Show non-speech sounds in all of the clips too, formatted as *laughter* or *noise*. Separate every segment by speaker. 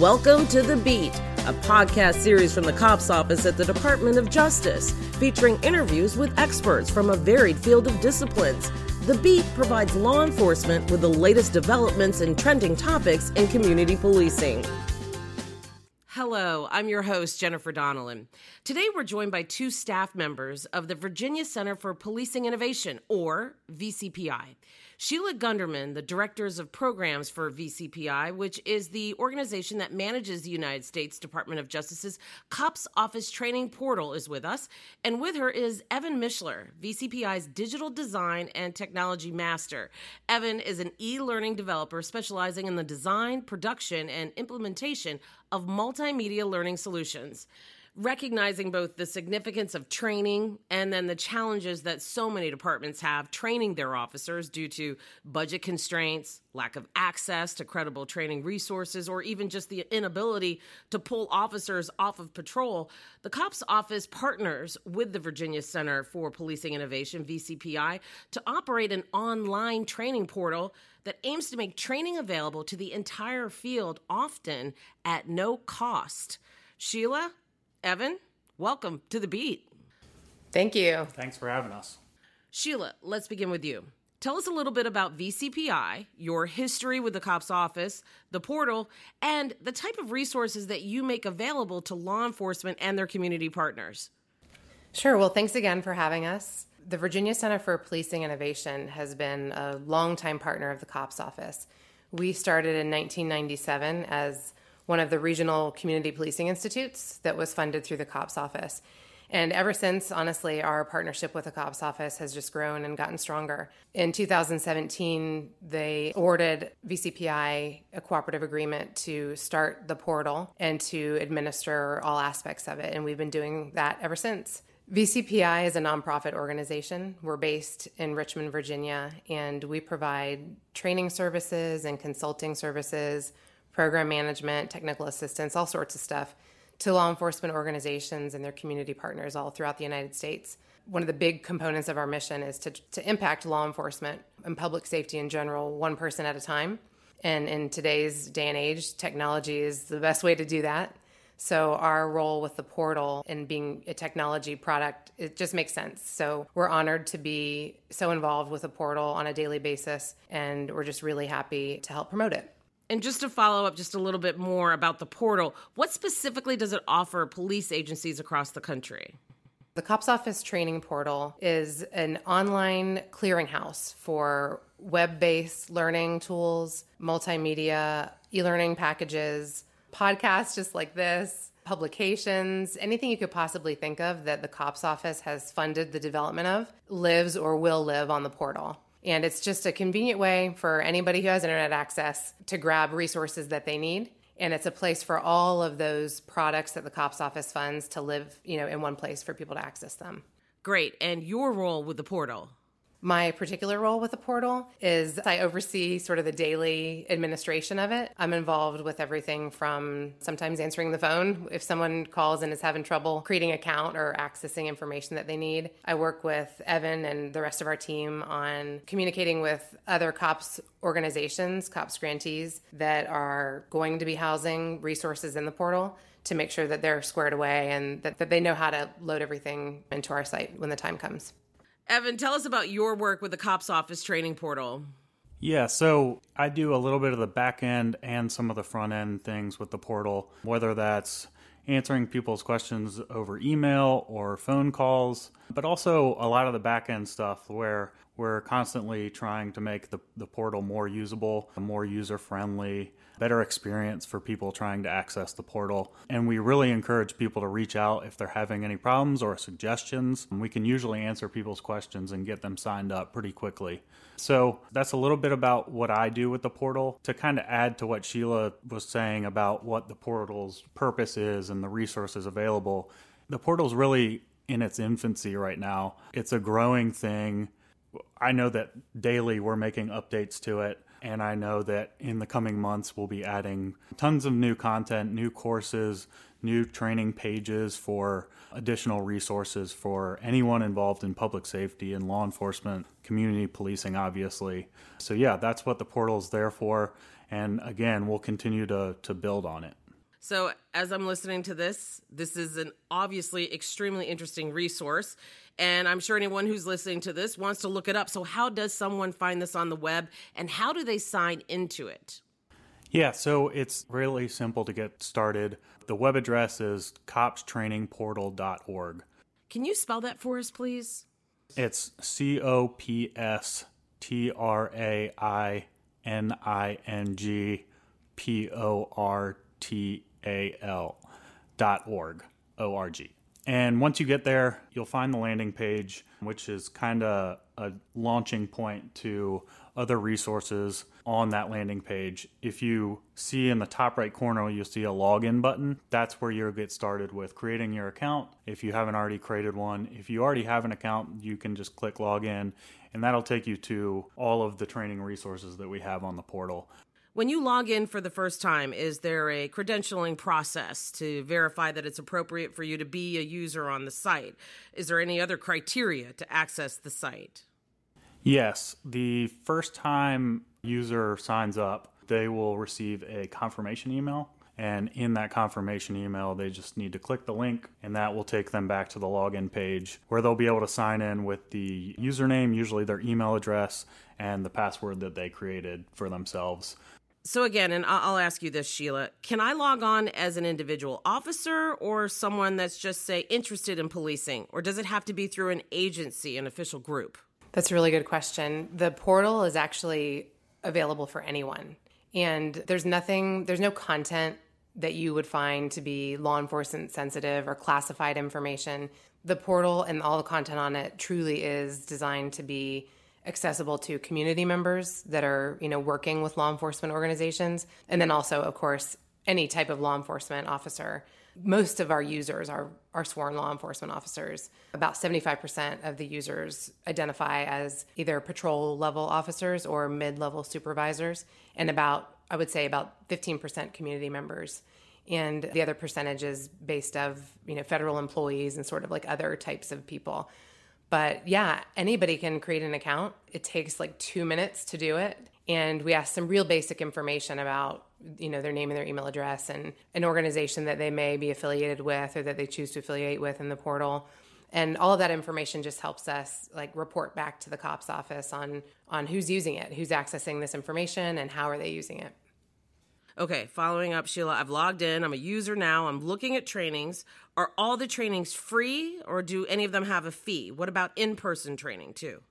Speaker 1: Welcome to The Beat, a podcast series from the COPS Office at the Department of Justice, featuring interviews with experts from a varied field of disciplines. The Beat provides law enforcement with the latest developments and trending topics in community policing. Hello, I'm your host, Jennifer Donnellan. Today we're joined by two staff members of the Virginia Center for Policing Innovation, or VCPI. Sheila Gunderman, the directors of programs for VCPI, which is the organization that manages the United States Department of Justice's COPS Office Training Portal, is with us. And with her is Evan Mishler, VCPI's Digital Design and Technology Master. Evan is an e learning developer specializing in the design, production, and implementation of multimedia learning solutions recognizing both the significance of training and then the challenges that so many departments have training their officers due to budget constraints, lack of access to credible training resources, or even just the inability to pull officers off of patrol, the COPS office partners with the Virginia Center for Policing Innovation, VCPI, to operate an online training portal that aims to make training available to the entire field, often at no cost. Sheila, Evan, welcome to the beat.
Speaker 2: Thank you.
Speaker 3: Thanks for having us.
Speaker 1: Sheila, let's begin with you. Tell us a little bit about VCPI, your history with the COPS office, the portal, and the type of resources that you make available to law enforcement and their community partners.
Speaker 2: Sure. Well, thanks again for having us. The Virginia Center for Policing Innovation has been a longtime partner of the COPS office. We started in 1997 as one of the regional community policing institutes that was funded through the COPS office. And ever since, honestly, our partnership with the COPS office has just grown and gotten stronger. In 2017, they awarded VCPI a cooperative agreement to start the portal and to administer all aspects of it. And we've been doing that ever since. VCPI is a nonprofit organization. We're based in Richmond, Virginia, and we provide training services and consulting services program management, technical assistance, all sorts of stuff to law enforcement organizations and their community partners all throughout the United States. One of the big components of our mission is to, to impact law enforcement and public safety in general, one person at a time. And in today's day and age, technology is the best way to do that. So our role with the portal and being a technology product, it just makes sense. So we're honored to be so involved with the portal on a daily basis, and we're just really happy to help promote it.
Speaker 1: And just to follow up just a little bit more about the portal, what specifically does it offer police agencies across the country?
Speaker 2: The COPS Office Training Portal is an online clearinghouse for web based learning tools, multimedia, e learning packages, podcasts just like this, publications, anything you could possibly think of that the COPS Office has funded the development of lives or will live on the portal. And it's just a convenient way for anybody who has internet access to grab resources that they need. And it's a place for all of those products that the COPS office funds to live, you know, in one place for people to access them.
Speaker 1: Great. And your role with the portal?
Speaker 2: My particular role with the portal is I oversee sort of the daily administration of it. I'm involved with everything from sometimes answering the phone if someone calls and is having trouble creating an account or accessing information that they need. I work with Evan and the rest of our team on communicating with other COPS organizations, COPS grantees that are going to be housing resources in the portal to make sure that they're squared away and that, that they know how to load everything into our site when the time comes.
Speaker 1: Evan, tell us about your work with the COPS Office Training Portal.
Speaker 3: Yeah, so I do a little bit of the back end and some of the front end things with the portal, whether that's answering people's questions over email or phone calls, but also a lot of the back end stuff where we're constantly trying to make the, the portal more usable, more user friendly, better experience for people trying to access the portal. And we really encourage people to reach out if they're having any problems or suggestions. We can usually answer people's questions and get them signed up pretty quickly. So that's a little bit about what I do with the portal to kind of add to what Sheila was saying about what the portal's purpose is and the resources available. The portal's really in its infancy right now. It's a growing thing. I know that daily we're making updates to it. And I know that in the coming months, we'll be adding tons of new content, new courses, new training pages for additional resources for anyone involved in public safety and law enforcement, community policing, obviously. So, yeah, that's what the portal is there for. And again, we'll continue to, to build on it.
Speaker 1: So, as I'm listening to this, this is an obviously extremely interesting resource. And I'm sure anyone who's listening to this wants to look it up. So, how does someone find this on the web and how do they sign into it?
Speaker 3: Yeah, so it's really simple to get started. The web address is copstrainingportal.org.
Speaker 1: Can you spell that for us, please?
Speaker 3: It's C O P S T R A I N I N G P O R T A L dot org. O R G. And once you get there, you'll find the landing page, which is kind of a launching point to other resources on that landing page. If you see in the top right corner, you'll see a login button. That's where you'll get started with creating your account. If you haven't already created one, if you already have an account, you can just click login and that'll take you to all of the training resources that we have on the portal.
Speaker 1: When you log in for the first time, is there a credentialing process to verify that it's appropriate for you to be a user on the site? Is there any other criteria to access the site?
Speaker 3: Yes. The first time user signs up, they will receive a confirmation email. And in that confirmation email, they just need to click the link, and that will take them back to the login page where they'll be able to sign in with the username, usually their email address, and the password that they created for themselves.
Speaker 1: So, again, and I'll ask you this, Sheila can I log on as an individual officer or someone that's just, say, interested in policing? Or does it have to be through an agency, an official group?
Speaker 2: That's a really good question. The portal is actually available for anyone. And there's nothing, there's no content that you would find to be law enforcement sensitive or classified information. The portal and all the content on it truly is designed to be accessible to community members that are, you know, working with law enforcement organizations and then also of course any type of law enforcement officer. Most of our users are are sworn law enforcement officers. About 75% of the users identify as either patrol level officers or mid-level supervisors and about I would say about 15% community members and the other percentage is based of you know federal employees and sort of like other types of people but yeah, anybody can create an account. It takes like two minutes to do it. And we ask some real basic information about, you know, their name and their email address and an organization that they may be affiliated with or that they choose to affiliate with in the portal. And all of that information just helps us like report back to the cops office on on who's using it, who's accessing this information and how are they using it.
Speaker 1: Okay, following up, Sheila, I've logged in. I'm a user now. I'm looking at trainings. Are all the trainings free or do any of them have a fee? What about in person training too?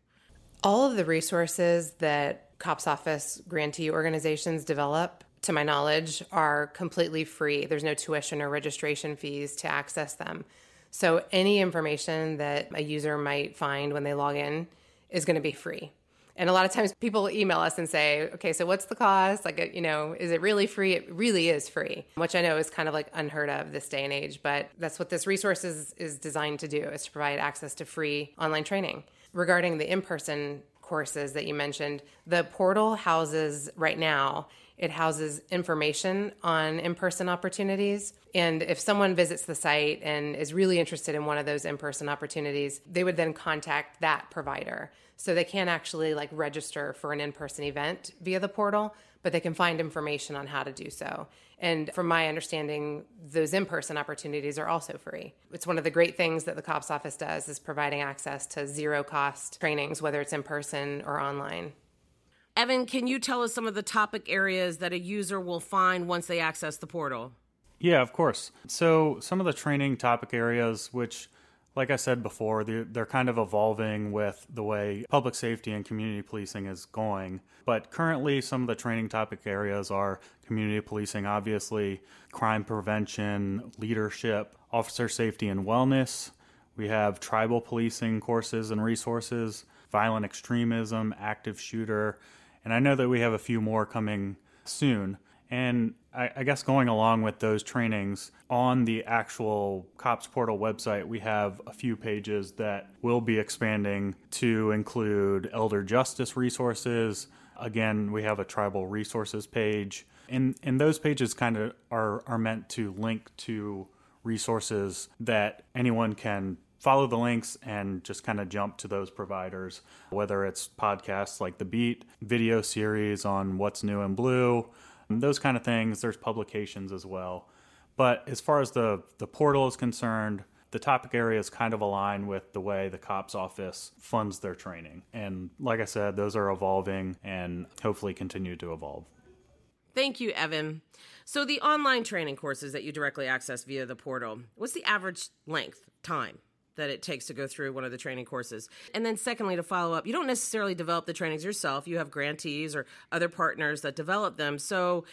Speaker 2: All of the resources that COPS Office grantee organizations develop, to my knowledge, are completely free. There's no tuition or registration fees to access them. So any information that a user might find when they log in is going to be free. And a lot of times people email us and say, okay, so what's the cost? Like, you know, is it really free? It really is free, which I know is kind of like unheard of this day and age, but that's what this resource is, is designed to do is to provide access to free online training. Regarding the in-person courses that you mentioned, the portal houses right now it houses information on in person opportunities. And if someone visits the site and is really interested in one of those in person opportunities, they would then contact that provider. So they can't actually like register for an in person event via the portal, but they can find information on how to do so. And from my understanding, those in person opportunities are also free. It's one of the great things that the COPS office does is providing access to zero cost trainings, whether it's in person or online.
Speaker 1: Evan, can you tell us some of the topic areas that a user will find once they access the portal?
Speaker 3: Yeah, of course. So, some of the training topic areas, which like I said before, they're, they're kind of evolving with the way public safety and community policing is going. But currently, some of the training topic areas are community policing, obviously, crime prevention, leadership, officer safety and wellness. We have tribal policing courses and resources, violent extremism, active shooter, and I know that we have a few more coming soon. And I, I, guess going along with those trainings on the actual COPS portal website, we have a few pages that will be expanding to include elder justice resources. Again, we have a tribal resources page. And, and those pages kind of are, are meant to link to resources that anyone can follow the links and just kind of jump to those providers, whether it's podcasts like The Beat, video series on what's new in blue, those kind of things. There's publications as well. But as far as the, the portal is concerned, the topic areas kind of align with the way the cops office funds their training. And like I said, those are evolving and hopefully continue to evolve.
Speaker 1: Thank you, Evan. So, the online training courses that you directly access via the portal, what's the average length, time that it takes to go through one of the training courses? And then, secondly, to follow up, you don't necessarily develop the trainings yourself, you have grantees or other partners that develop them. So,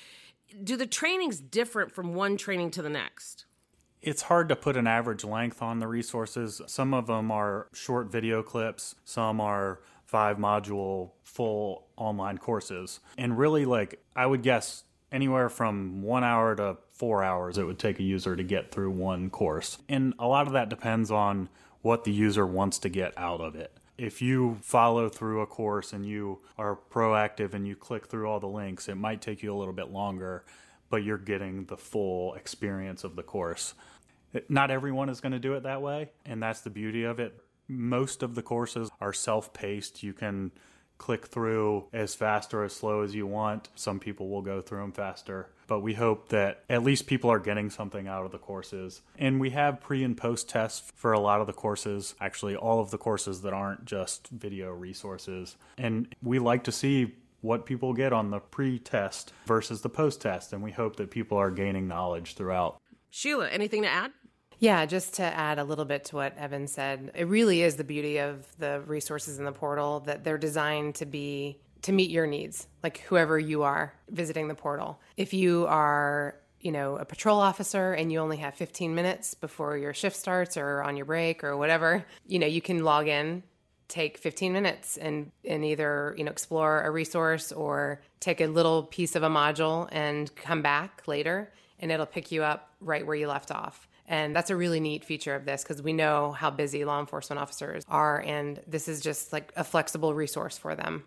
Speaker 1: do the trainings different from one training to the next?
Speaker 3: It's hard to put an average length on the resources. Some of them are short video clips, some are five module full online courses. And really, like, I would guess anywhere from one hour to four hours it would take a user to get through one course. And a lot of that depends on what the user wants to get out of it. If you follow through a course and you are proactive and you click through all the links, it might take you a little bit longer, but you're getting the full experience of the course. Not everyone is going to do it that way, and that's the beauty of it. Most of the courses are self paced. You can click through as fast or as slow as you want. Some people will go through them faster, but we hope that at least people are getting something out of the courses. And we have pre and post tests for a lot of the courses, actually, all of the courses that aren't just video resources. And we like to see what people get on the pre test versus the post test, and we hope that people are gaining knowledge throughout.
Speaker 1: Sheila, anything to add?
Speaker 2: Yeah, just to add a little bit to what Evan said, it really is the beauty of the resources in the portal that they're designed to be to meet your needs, like whoever you are visiting the portal. If you are, you know, a patrol officer and you only have 15 minutes before your shift starts or on your break or whatever, you know, you can log in, take 15 minutes and and either, you know, explore a resource or take a little piece of a module and come back later and it'll pick you up right where you left off. And that's a really neat feature of this because we know how busy law enforcement officers are, and this is just like a flexible resource for them.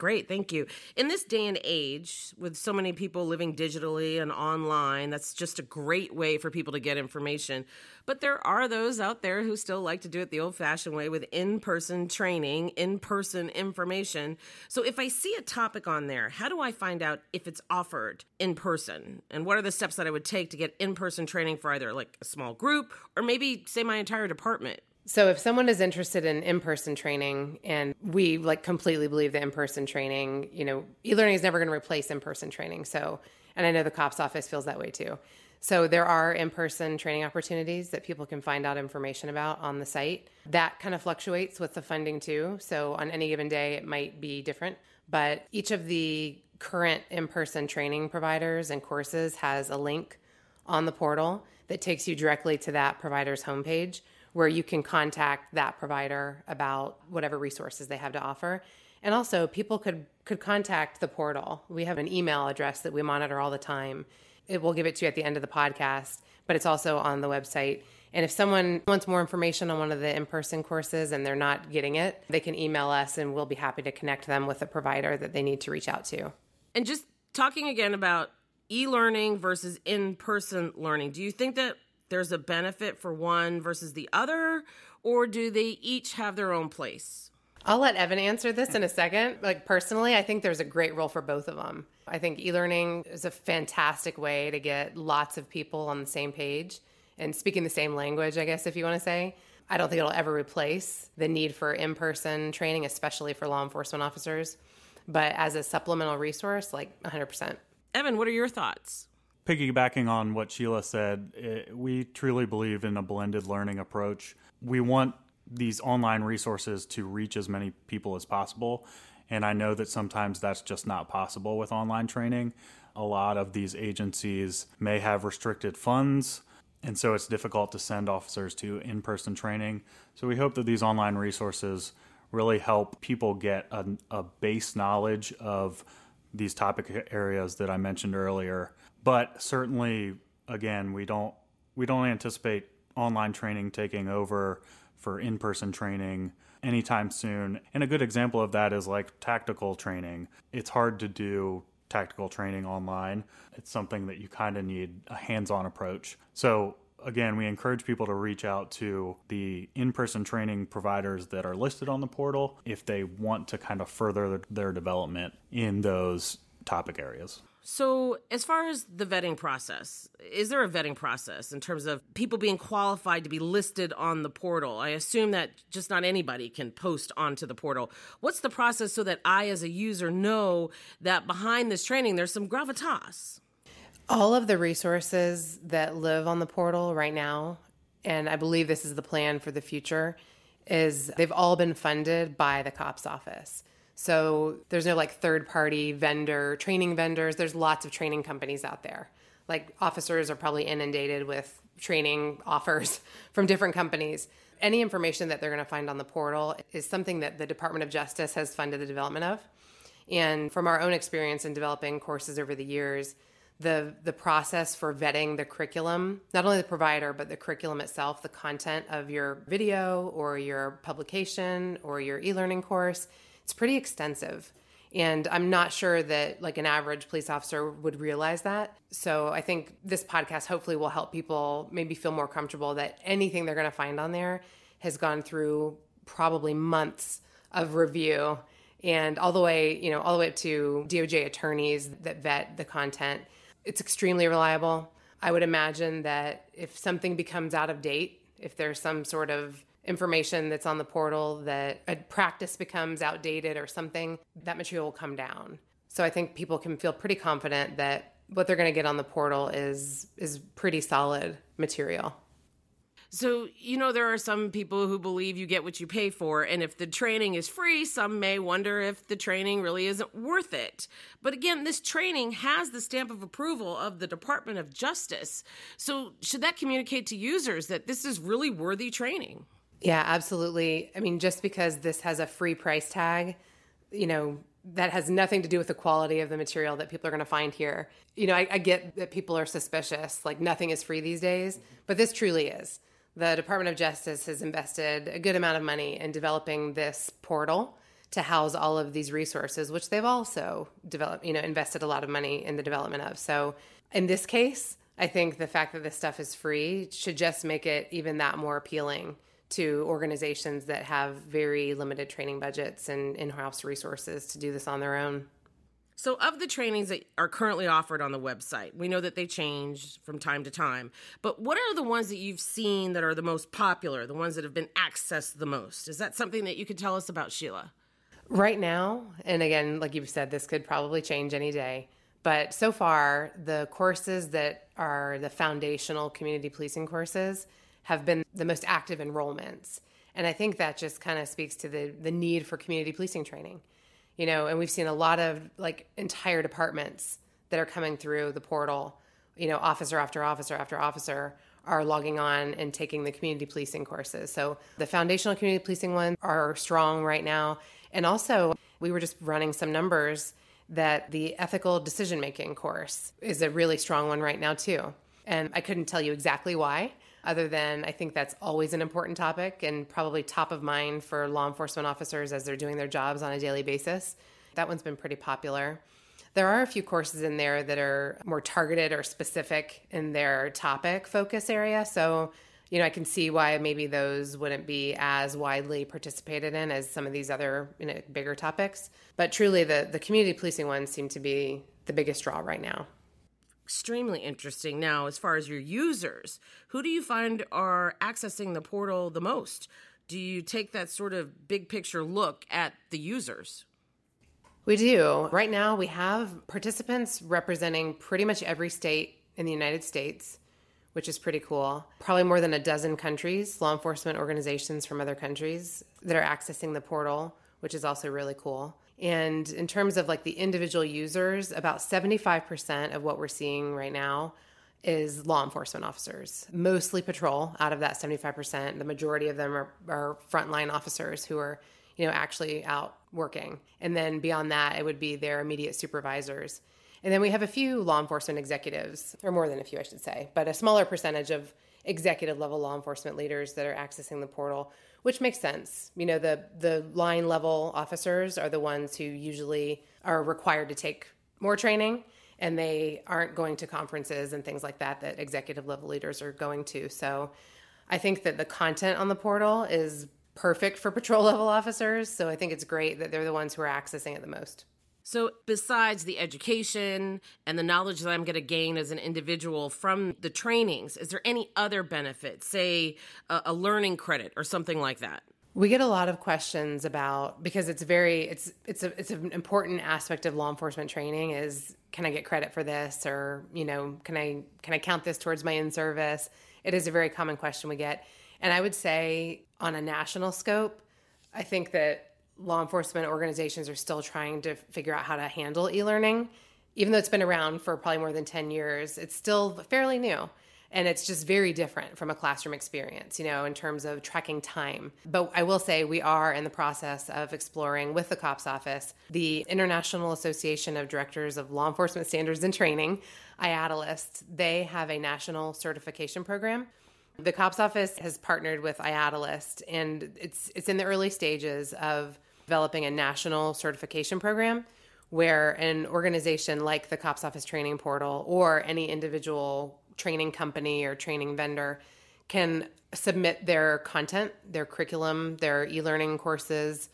Speaker 1: Great, thank you. In this day and age, with so many people living digitally and online, that's just a great way for people to get information. But there are those out there who still like to do it the old fashioned way with in person training, in person information. So if I see a topic on there, how do I find out if it's offered in person? And what are the steps that I would take to get in person training for either like a small group or maybe, say, my entire department?
Speaker 2: So if someone is interested in in-person training and we like completely believe that in-person training, you know, e-learning is never going to replace in-person training. So, and I know the cops office feels that way too. So there are in-person training opportunities that people can find out information about on the site. That kind of fluctuates with the funding too. So on any given day it might be different, but each of the current in-person training providers and courses has a link on the portal that takes you directly to that provider's homepage where you can contact that provider about whatever resources they have to offer. And also, people could could contact the portal. We have an email address that we monitor all the time. It will give it to you at the end of the podcast, but it's also on the website. And if someone wants more information on one of the in person courses and they're not getting it, they can email us and we'll be happy to connect them with a provider that they need to reach out to.
Speaker 1: And just talking again about e learning versus in person learning, do you think that there's a benefit for one versus the other, or do they each have their own place?
Speaker 2: I'll let Evan answer this in a second. Like personally, I think there's a great role for both of them. I think e-learning is a fantastic way to get lots of people on the same page and speaking the same language, I guess if you want to say. I don't think it'll ever replace the need for in-person training, especially for law enforcement officers. But as a supplemental resource, like 100%.
Speaker 1: Evan, what are your thoughts?
Speaker 3: Piggybacking on what Sheila said, it, we truly believe in a blended learning approach. We want these online resources to reach as many people as possible. And I know that sometimes that's just not possible with online training. A lot of these agencies may have restricted funds, and so it's difficult to send officers to in person training. So we hope that these online resources really help people get a, a base knowledge of these topic areas that I mentioned earlier but certainly, again, we don't we don't anticipate online training taking over for in-person training anytime soon. And a good example of that is like tactical training. It's hard to do tactical training online. It's something that you kind of need a hands-on approach. So again, we encourage people to reach out to the in person training providers that are listed on the portal if they want to kind of further their development in those topic areas.
Speaker 1: So, as far as the vetting process, is there a vetting process in terms of people being qualified to be listed on the portal? I assume that just not anybody can post onto the portal. What's the process so that I, as a user, know that behind this training there's some gravitas?
Speaker 2: All of the resources that live on the portal right now, and I believe this is the plan for the future, is they've all been funded by the COPS office. So there's no like third party vendor, training vendors. There's lots of training companies out there. Like officers are probably inundated with training offers *laughs* from different companies. Any information that they're going to find on the portal is something that the Department of Justice has funded the development of. And from our own experience in developing courses over the years, the the process for vetting the curriculum, not only the provider but the curriculum itself, the content of your video or your publication or your e-learning course it's pretty extensive. And I'm not sure that like an average police officer would realize that. So I think this podcast hopefully will help people maybe feel more comfortable that anything they're going to find on there has gone through probably months of review and all the way, you know, all the way up to DOJ attorneys that vet the content. It's extremely reliable. I would imagine that if something becomes out of date, if there's some sort of information that's on the portal that a practice becomes outdated or something, that material will come down. So I think people can feel pretty confident that what they're going to get on the portal is is pretty solid material.
Speaker 1: So, you know, there are some people who believe you get what you pay for. And if the training is free, some may wonder if the training really isn't worth it. But again, this training has the stamp of approval of the Department of Justice. So, should that communicate to users that this is really worthy training?
Speaker 2: Yeah, absolutely. I mean, just because this has a free price tag, you know, that has nothing to do with the quality of the material that people are going to find here. You know, I, I, get that people are suspicious, like nothing is free these days, but this truly is. The Department of Justice has invested a good amount of money in developing this portal to house all of these resources, which they've also developed, you know, invested a lot of money in the development of. So in this case, I think the fact that this stuff is free should just make it even that more appealing to organizations that have very limited training budgets and in house resources to do this on their own.
Speaker 1: So, of the trainings that are currently offered on the website, we know that they change from time to time. But what are the ones that you've seen that are the most popular, the ones that have been accessed the most? Is that something that you could tell us about, Sheila?
Speaker 2: Right now, and again, like you've said, this could probably change any day. But so far, the courses that are the foundational community policing courses have been the most active enrollments. And I think that just kind of speaks to the the need for community policing training. You know, and we've seen a lot of like entire departments that are coming through the portal, you know, officer after officer after officer are logging on and taking the community policing courses. So the foundational community policing ones are strong right now. And also, we were just running some numbers that the ethical decision making course is a really strong one right now, too. And I couldn't tell you exactly why, other than I think that's always an important topic and probably top of mind for law enforcement officers as they're doing their jobs on a daily basis. That one's been pretty popular. There are a few courses in there that are more targeted or specific in their topic focus area. So, you know, I can see why maybe those wouldn't be as widely participated in as some of these other you know, bigger topics. But truly, the, the community policing ones seem to be the biggest draw right now
Speaker 1: extremely interesting. Now, as far as your users, who do you find are accessing the portal the most? Do you take that sort of big picture look at the users?
Speaker 2: We do. Right now, we have participants representing pretty much every state in the United States, which is pretty cool. Probably more than a dozen countries, law enforcement organizations from other countries that are accessing the portal, which is also really cool. And in terms of like the individual users, about 75% of what we're seeing right now is law enforcement officers, mostly patrol out of that 75%. The majority of them are, are frontline officers who are, you know, actually out working. And then beyond that, it would be their immediate supervisors. And then we have a few law enforcement executives, or more than a few, I should say, but a smaller percentage of executive level law enforcement leaders that are accessing the portal which makes sense. You know, the the line level officers are the ones who usually are required to take more training and they aren't going to conferences and things like that that executive level leaders are going to. So I think that the content on the portal is perfect for patrol level officers, so I think it's great that they're the ones who are accessing it the most.
Speaker 1: So, besides the education and the knowledge that I'm going to gain as an individual from the trainings, is there any other benefit, say a, a, learning credit or something like that?
Speaker 2: We get a lot of questions about because it's very it's it's a it's an important aspect of law enforcement training is can I get credit for this or you know can I can I count this towards my in service? It is a very common question we get, and I would say on a national scope, I think that law enforcement organizations are still trying to figure out how to handle e-learning. Even though it's been around for probably more than 10 years it's still fairly new. And it's just very different from a classroom experience you know in terms of tracking time. But i will say we are in the process of exploring with the cops office the international association of directors of law enforcement standards and training IADLEST they have a national certification program. The cops office has partnered with IADLEST and it's it's in the early stages of developing a national certification program where an organization like the Cops Office Training Portal or any individual training company or training vendor can submit their content, their curriculum, their e learning courses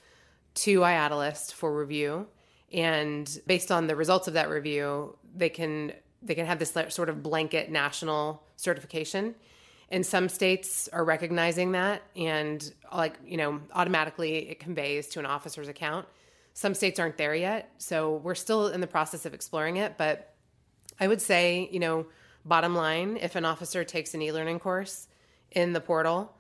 Speaker 2: to IADLEST for review. And based on the results of that review, they can they can have this sort of blanket national certification and some states are recognizing that and like you know automatically it conveys to an officer's account. Some states aren't there yet so we're still in the process of exploring it but i would say you know bottom line if an officer takes an e-learning course in the portal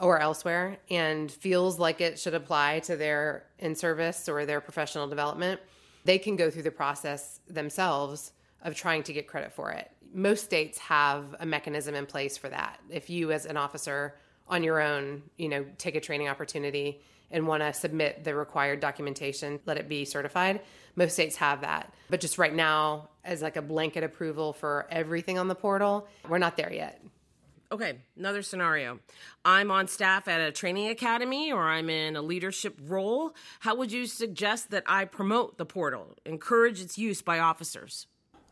Speaker 2: or elsewhere and feels like it should apply to their in service or their professional development they can go through the process themselves of trying to get credit for it most states have a mechanism in place for that. If you, as an officer on your own, you know, take a training opportunity and want to submit the required documentation, let it be certified. Most states have that. But just right now, as like a blanket approval for everything on the portal, we're not there yet.
Speaker 1: Okay, another scenario. I'm on staff at a training academy or I'm in a leadership role. How would you suggest that I promote the portal, encourage its use by officers?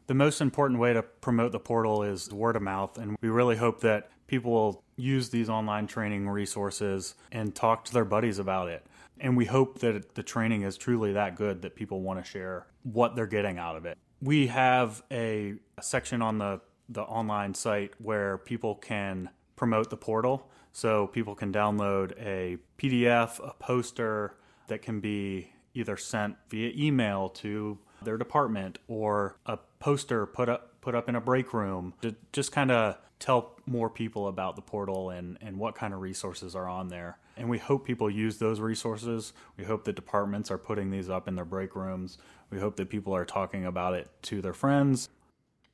Speaker 3: The most important way to promote the portal is word of mouth, and we really hope that people will use these online training resources and talk to their buddies about it. And we hope that the training is truly that good that people want to share what they're getting out of it. We have a section on the, the online site where people can promote the portal. So people can download a PDF, a poster that can be either sent via email to their department or a poster put up put up in a break room to just kind of tell more people about the portal and, and what kind of resources are on there. And we hope people use those resources. We hope that departments are putting these up in their break rooms. We hope that people are talking about it to their friends.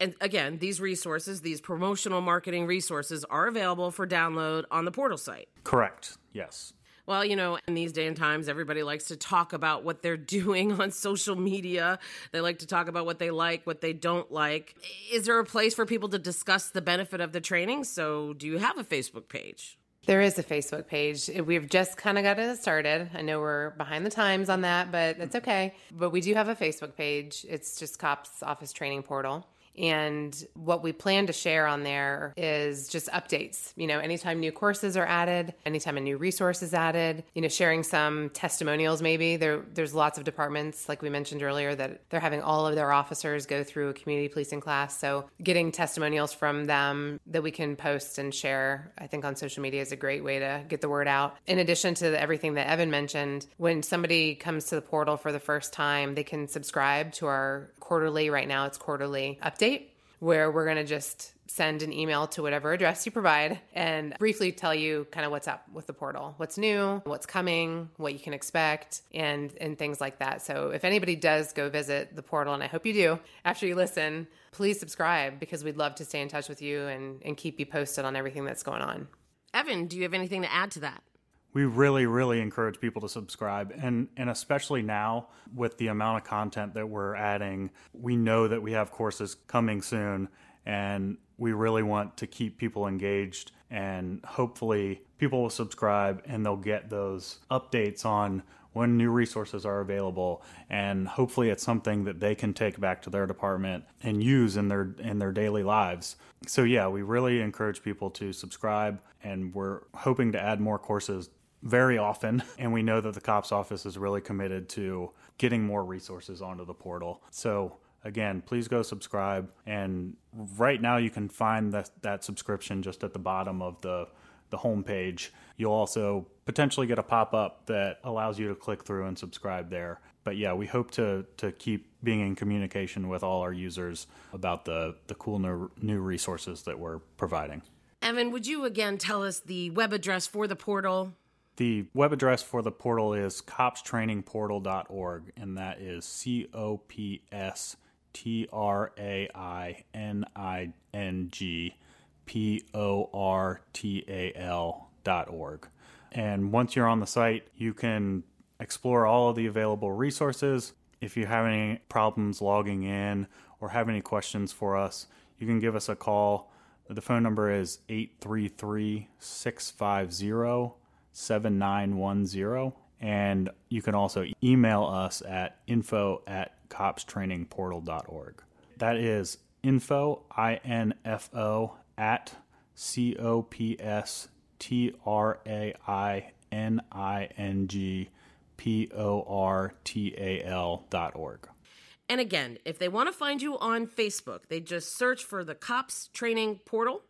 Speaker 1: And again, these resources, these promotional marketing resources, are available for download on the portal site.
Speaker 3: Correct, yes.
Speaker 1: Well, you know, in these day and times, everybody likes to talk about what they're *laughs* doing on social media. They like to talk about what they like, what they don't like. Is there a place for people to discuss the benefit of the training? So, do you have a Facebook page?
Speaker 2: There is a Facebook page. We've just kind of got it started. I know we're behind the times on that, but that's okay. But we do have a Facebook page. It's just Cops Office Training Portal. And what we plan to share on there is just updates. You know, anytime new courses are added, anytime a new resource is added, you know, sharing some testimonials maybe. There there's lots of departments, like we mentioned earlier, that they're having all of their officers go through a community policing class. So getting testimonials from them that we can post and share, I think on social media is a great way to get the word out. In addition to everything that Evan mentioned, when somebody comes to the portal for the first time, they can subscribe to our quarterly, right now it's quarterly update, where we're going to just send an email to whatever address you provide and briefly tell you kind of what's up with the portal, what's new, what's coming, what you can expect, and and things like that. So if anybody does go visit the portal, and I hope you do after you listen, please subscribe because we'd love to stay in touch with you and, and keep you posted on everything that's going on.
Speaker 1: Evan, do you have anything to add to that?
Speaker 3: We really really encourage people to subscribe. And and especially now with the amount of content that we're adding we know that we have courses coming soon and we really want to keep people engaged. And hopefully people will subscribe and they'll get those updates on when new resources are available. And hopefully it's something that they can take back to their department and use in their in their daily lives. So yeah, we really encourage people to subscribe and we're hoping to add more courses very often, *laughs* and we know that the COPS office is really committed to getting more resources onto the portal. So, again, please go subscribe. And right now, you can find that, that subscription just at the bottom of the the homepage. You'll also potentially get a pop up that allows you to click through and subscribe there. But yeah, we hope to to keep being in communication with all our users about the the cool new, new resources that we're providing.
Speaker 1: Evan, would you again tell us the web address for the portal?
Speaker 3: The web address for the portal is copstrainingportal.org, and that is C O P S T R A I N I N G P O R T A L dot org. And once you're on the site, you can explore all of the available resources. If you have any problems logging in or have any questions for us, you can give us a call. The phone number is 833 650 7910. And you can also email us at info at copstrainingportal.org. That is info, I N F O, at C O P S T R A I N I N G P O R T A L dot org.
Speaker 1: And again, if they want to find you on Facebook, they just search for the Cops Training Portal.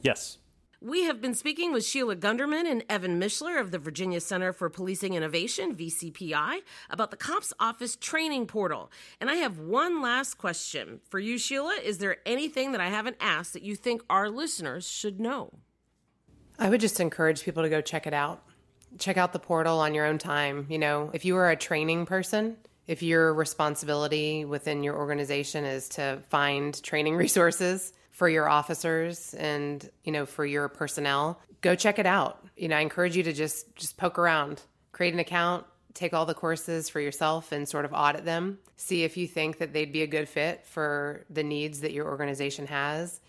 Speaker 3: Yes.
Speaker 1: We have been speaking with Sheila Gunderman and Evan Mishler of the Virginia Center for Policing Innovation, VCPI, about the COPS Office Training Portal. And I have one last question for you, Sheila. Is there anything that I haven't asked that you think our listeners should know?
Speaker 2: I would just encourage people to go check it out. Check out the portal on your own time. You know, if you are a training person, if your responsibility within your organization is to find training *laughs* resources, for your officers and you know for your personnel go check it out. You know i encourage you to just just poke around create an account take all the courses for yourself and sort of audit them. See if you think that they'd be a good fit for the needs that your organization has.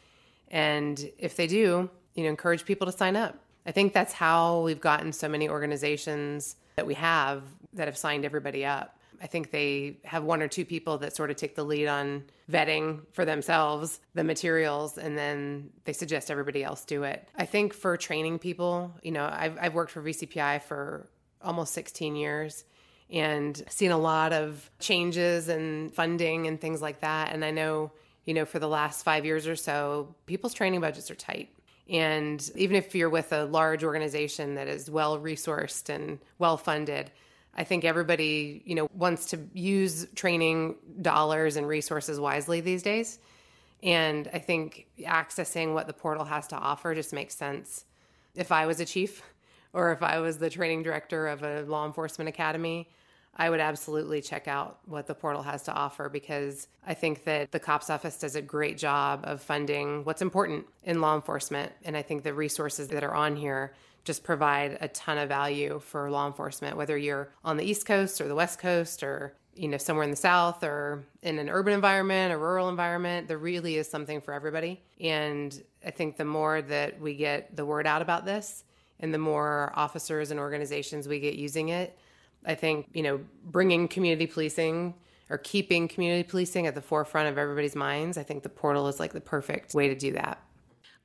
Speaker 2: And if they do you know encourage people to sign up. I think that's how we've gotten so many organizations that we have that have signed everybody up I think they have one or two people that sort of take the lead on vetting for themselves the materials and then they suggest everybody else do it. I think for training people, you know, I've, I've worked for VCPI for almost 16 years and seen a lot of changes and funding and things like that. And I know, you know, for the last five years or so, people's training budgets are tight. And even if you're with a large organization that is well resourced and well funded, I think everybody, you know, wants to use training dollars and resources wisely these days. And I think accessing what the portal has to offer just makes sense. If I was a chief *laughs* or if I was the training director of a law enforcement academy, I would absolutely check out what the portal has to offer because I think that the COPS office does a great job of funding what's important in law enforcement. And I think the resources that are on here just provide a ton of value for law enforcement, whether you're on the East Coast or the West Coast or you know somewhere in the south or in an urban environment a rural environment. There really is something for everybody. And i think the more that we get the word out about this and the more officers and organizations we get using it i think you know bringing community policing or keeping community policing at the forefront of everybody's minds i think the portal is like the perfect way to do that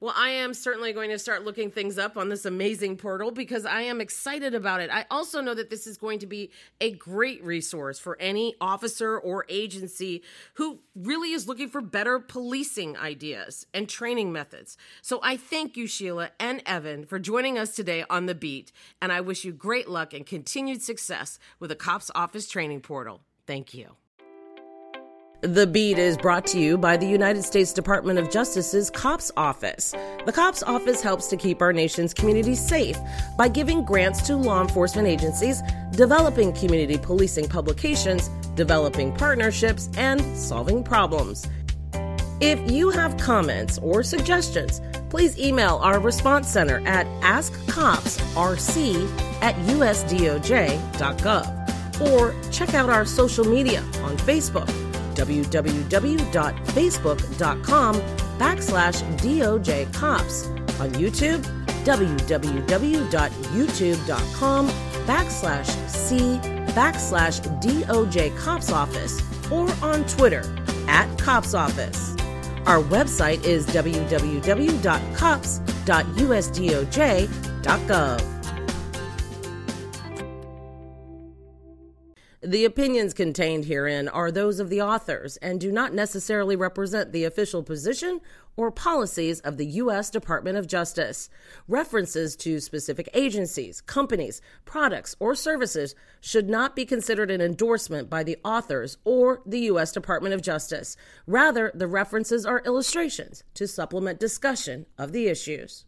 Speaker 1: well, I am certainly going to start looking things up on this amazing portal because I am excited about it. I also know that this is going to be a great resource for any officer or agency who really is looking for better policing ideas and training methods. So I thank you, Sheila and Evan, for joining us today on The Beat, and I wish you great luck and continued success with the COPS Office Training Portal. Thank you. The Beat is brought to you by the United States Department of Justice's COPS Office. The COPS Office helps to keep our nation's communities safe by giving grants to law enforcement agencies, developing community policing publications, developing partnerships, and solving problems. If you have comments or suggestions, please email our response center at askcopsrc at usdoj.gov or check out our social media on Facebook www.facebook.com backslash DOJ Cops. On YouTube, www.youtube.com backslash C backslash DOJ Cops Office or on Twitter at Cops Office. Our website is www.cops.usdoj.gov. The opinions contained herein are those of the authors and do not necessarily represent the official position or policies of the U.S. Department of Justice. References to specific agencies, companies, products, or services should not be considered an endorsement by the authors or the U.S. Department of Justice. Rather, the references are illustrations to supplement discussion of the issues.